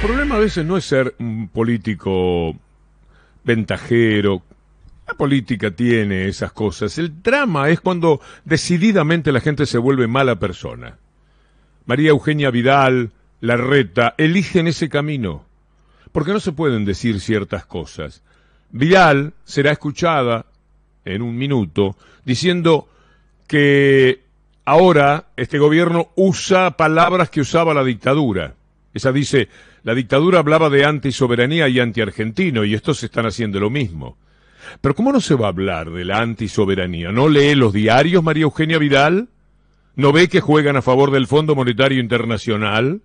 El problema a veces no es ser un político ventajero. La política tiene esas cosas. El drama es cuando decididamente la gente se vuelve mala persona. María Eugenia Vidal, Larreta, eligen ese camino. Porque no se pueden decir ciertas cosas. Vidal será escuchada en un minuto diciendo que ahora este gobierno usa palabras que usaba la dictadura. Esa dice, la dictadura hablaba de antisoberanía y antiargentino y estos están haciendo lo mismo. Pero ¿cómo no se va a hablar de la antisoberanía? ¿No lee los diarios María Eugenia Vidal? ¿No ve que juegan a favor del Fondo Monetario Internacional?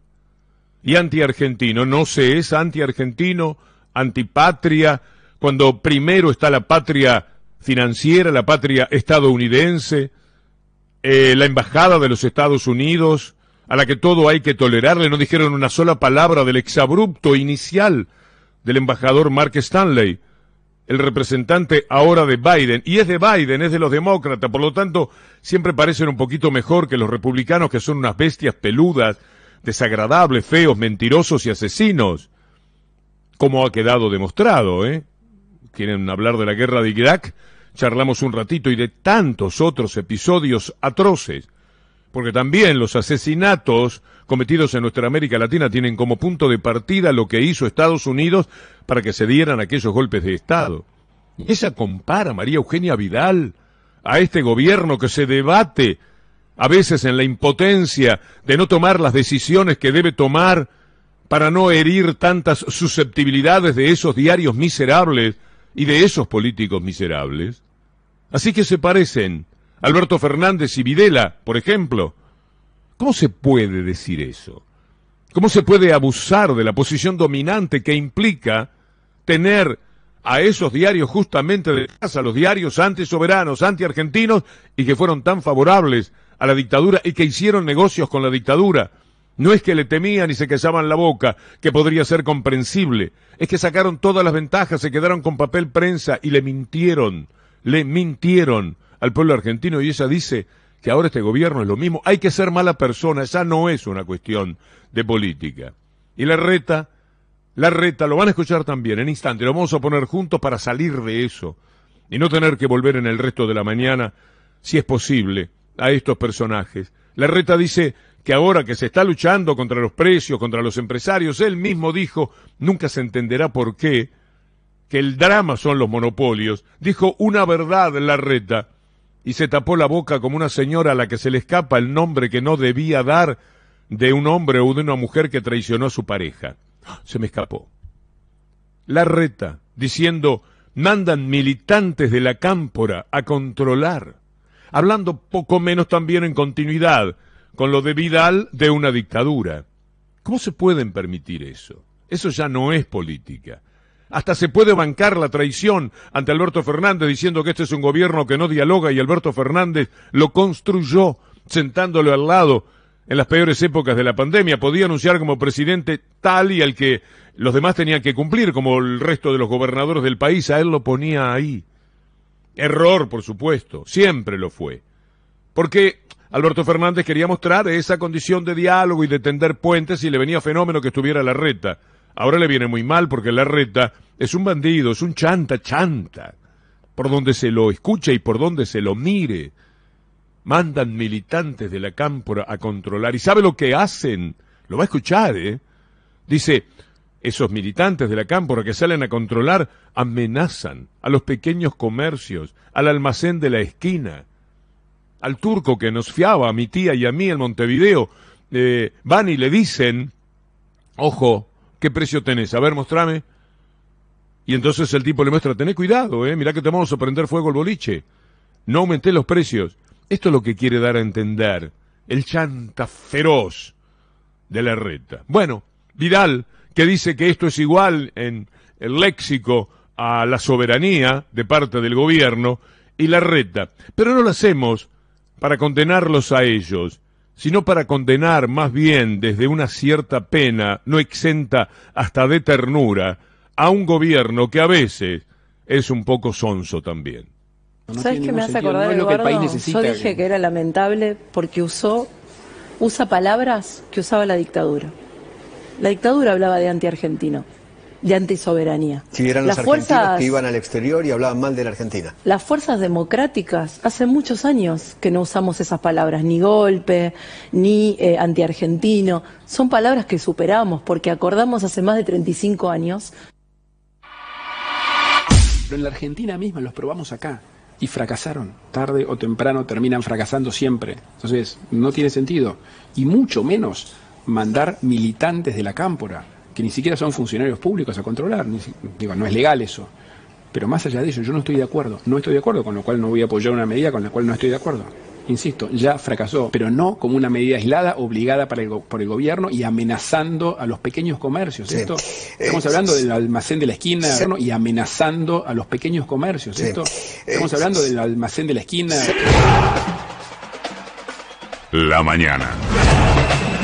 ¿Y antiargentino? ¿No se es antiargentino, antipatria, cuando primero está la patria financiera, la patria estadounidense, eh, la embajada de los Estados Unidos, a la que todo hay que tolerarle, no dijeron una sola palabra del exabrupto inicial del embajador Mark Stanley, el representante ahora de Biden, y es de Biden, es de los demócratas, por lo tanto, siempre parecen un poquito mejor que los republicanos, que son unas bestias peludas, desagradables, feos, mentirosos y asesinos, como ha quedado demostrado, ¿eh? Quieren hablar de la guerra de Irak, charlamos un ratito y de tantos otros episodios atroces porque también los asesinatos cometidos en nuestra América Latina tienen como punto de partida lo que hizo Estados Unidos para que se dieran aquellos golpes de Estado. Esa compara María Eugenia Vidal a este gobierno que se debate a veces en la impotencia de no tomar las decisiones que debe tomar para no herir tantas susceptibilidades de esos diarios miserables y de esos políticos miserables. Así que se parecen Alberto Fernández y Videla, por ejemplo. ¿Cómo se puede decir eso? ¿Cómo se puede abusar de la posición dominante que implica tener a esos diarios justamente de casa, los diarios anti-soberanos, anti-argentinos, y que fueron tan favorables a la dictadura y que hicieron negocios con la dictadura? No es que le temían y se callaban la boca, que podría ser comprensible, es que sacaron todas las ventajas, se quedaron con papel prensa y le mintieron, le mintieron al pueblo argentino y ella dice que ahora este gobierno es lo mismo. Hay que ser mala persona, esa no es una cuestión de política. Y la reta, la reta, lo van a escuchar también en instante, lo vamos a poner juntos para salir de eso y no tener que volver en el resto de la mañana, si es posible, a estos personajes. La reta dice que ahora que se está luchando contra los precios, contra los empresarios, él mismo dijo, nunca se entenderá por qué, que el drama son los monopolios, dijo una verdad la reta, y se tapó la boca como una señora a la que se le escapa el nombre que no debía dar de un hombre o de una mujer que traicionó a su pareja. Se me escapó. La reta, diciendo, mandan militantes de la cámpora a controlar, hablando poco menos también en continuidad con lo de Vidal de una dictadura. ¿Cómo se pueden permitir eso? Eso ya no es política. Hasta se puede bancar la traición ante Alberto Fernández diciendo que este es un gobierno que no dialoga y Alberto Fernández lo construyó sentándolo al lado en las peores épocas de la pandemia. Podía anunciar como presidente tal y al que los demás tenían que cumplir, como el resto de los gobernadores del país. A él lo ponía ahí. Error, por supuesto. Siempre lo fue. Porque Alberto Fernández quería mostrar esa condición de diálogo y de tender puentes y le venía fenómeno que estuviera la reta. Ahora le viene muy mal porque la reta es un bandido, es un chanta, chanta. Por donde se lo escuche y por donde se lo mire. Mandan militantes de la cámpora a controlar. ¿Y sabe lo que hacen? Lo va a escuchar, ¿eh? Dice, esos militantes de la cámpora que salen a controlar amenazan a los pequeños comercios, al almacén de la esquina, al turco que nos fiaba a mi tía y a mí en Montevideo. Eh, van y le dicen, ojo, ¿qué precio tenés? A ver, mostrame. Y entonces el tipo le muestra, tené cuidado, eh, mirá que te vamos a prender fuego el boliche. No aumenté los precios. Esto es lo que quiere dar a entender el chanta feroz de la reta. Bueno, Vidal, que dice que esto es igual en el léxico a la soberanía de parte del gobierno, y la reta. Pero no lo hacemos para condenarlos a ellos, sino para condenar más bien desde una cierta pena, no exenta hasta de ternura, a un gobierno que a veces es un poco sonso también. ¿Sabes qué me hace acordar, Eduardo? Yo dije que... era lamentable porque usó, usa palabras que usaba la dictadura. La dictadura hablaba de anti-argentino de antisoberanía. Si eran los fuerzas que iban al exterior y hablaban mal de la Argentina. Las fuerzas democráticas, hace muchos años que no usamos esas palabras, ni golpe, ni eh, antiargentino. Son palabras que superamos porque acordamos hace más de 35 años. Pero en la Argentina misma los probamos acá y fracasaron. Tarde o temprano terminan fracasando siempre. Entonces, no tiene sentido. Y mucho menos mandar militantes de la cámpora que ni siquiera son funcionarios públicos a controlar. digo, no es legal eso. Pero más allá de eso, yo no estoy de acuerdo. No estoy de acuerdo, con lo cual no voy a apoyar una medida con la cual no estoy de acuerdo. Insisto, ya fracasó, pero no como una medida aislada, obligada para el, por el gobierno y amenazando a los pequeños comercios. Esto, estamos hablando del almacén de la esquina y amenazando a los pequeños comercios. Esto, estamos hablando del almacén de la esquina. La mañana.